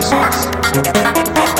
Thanks.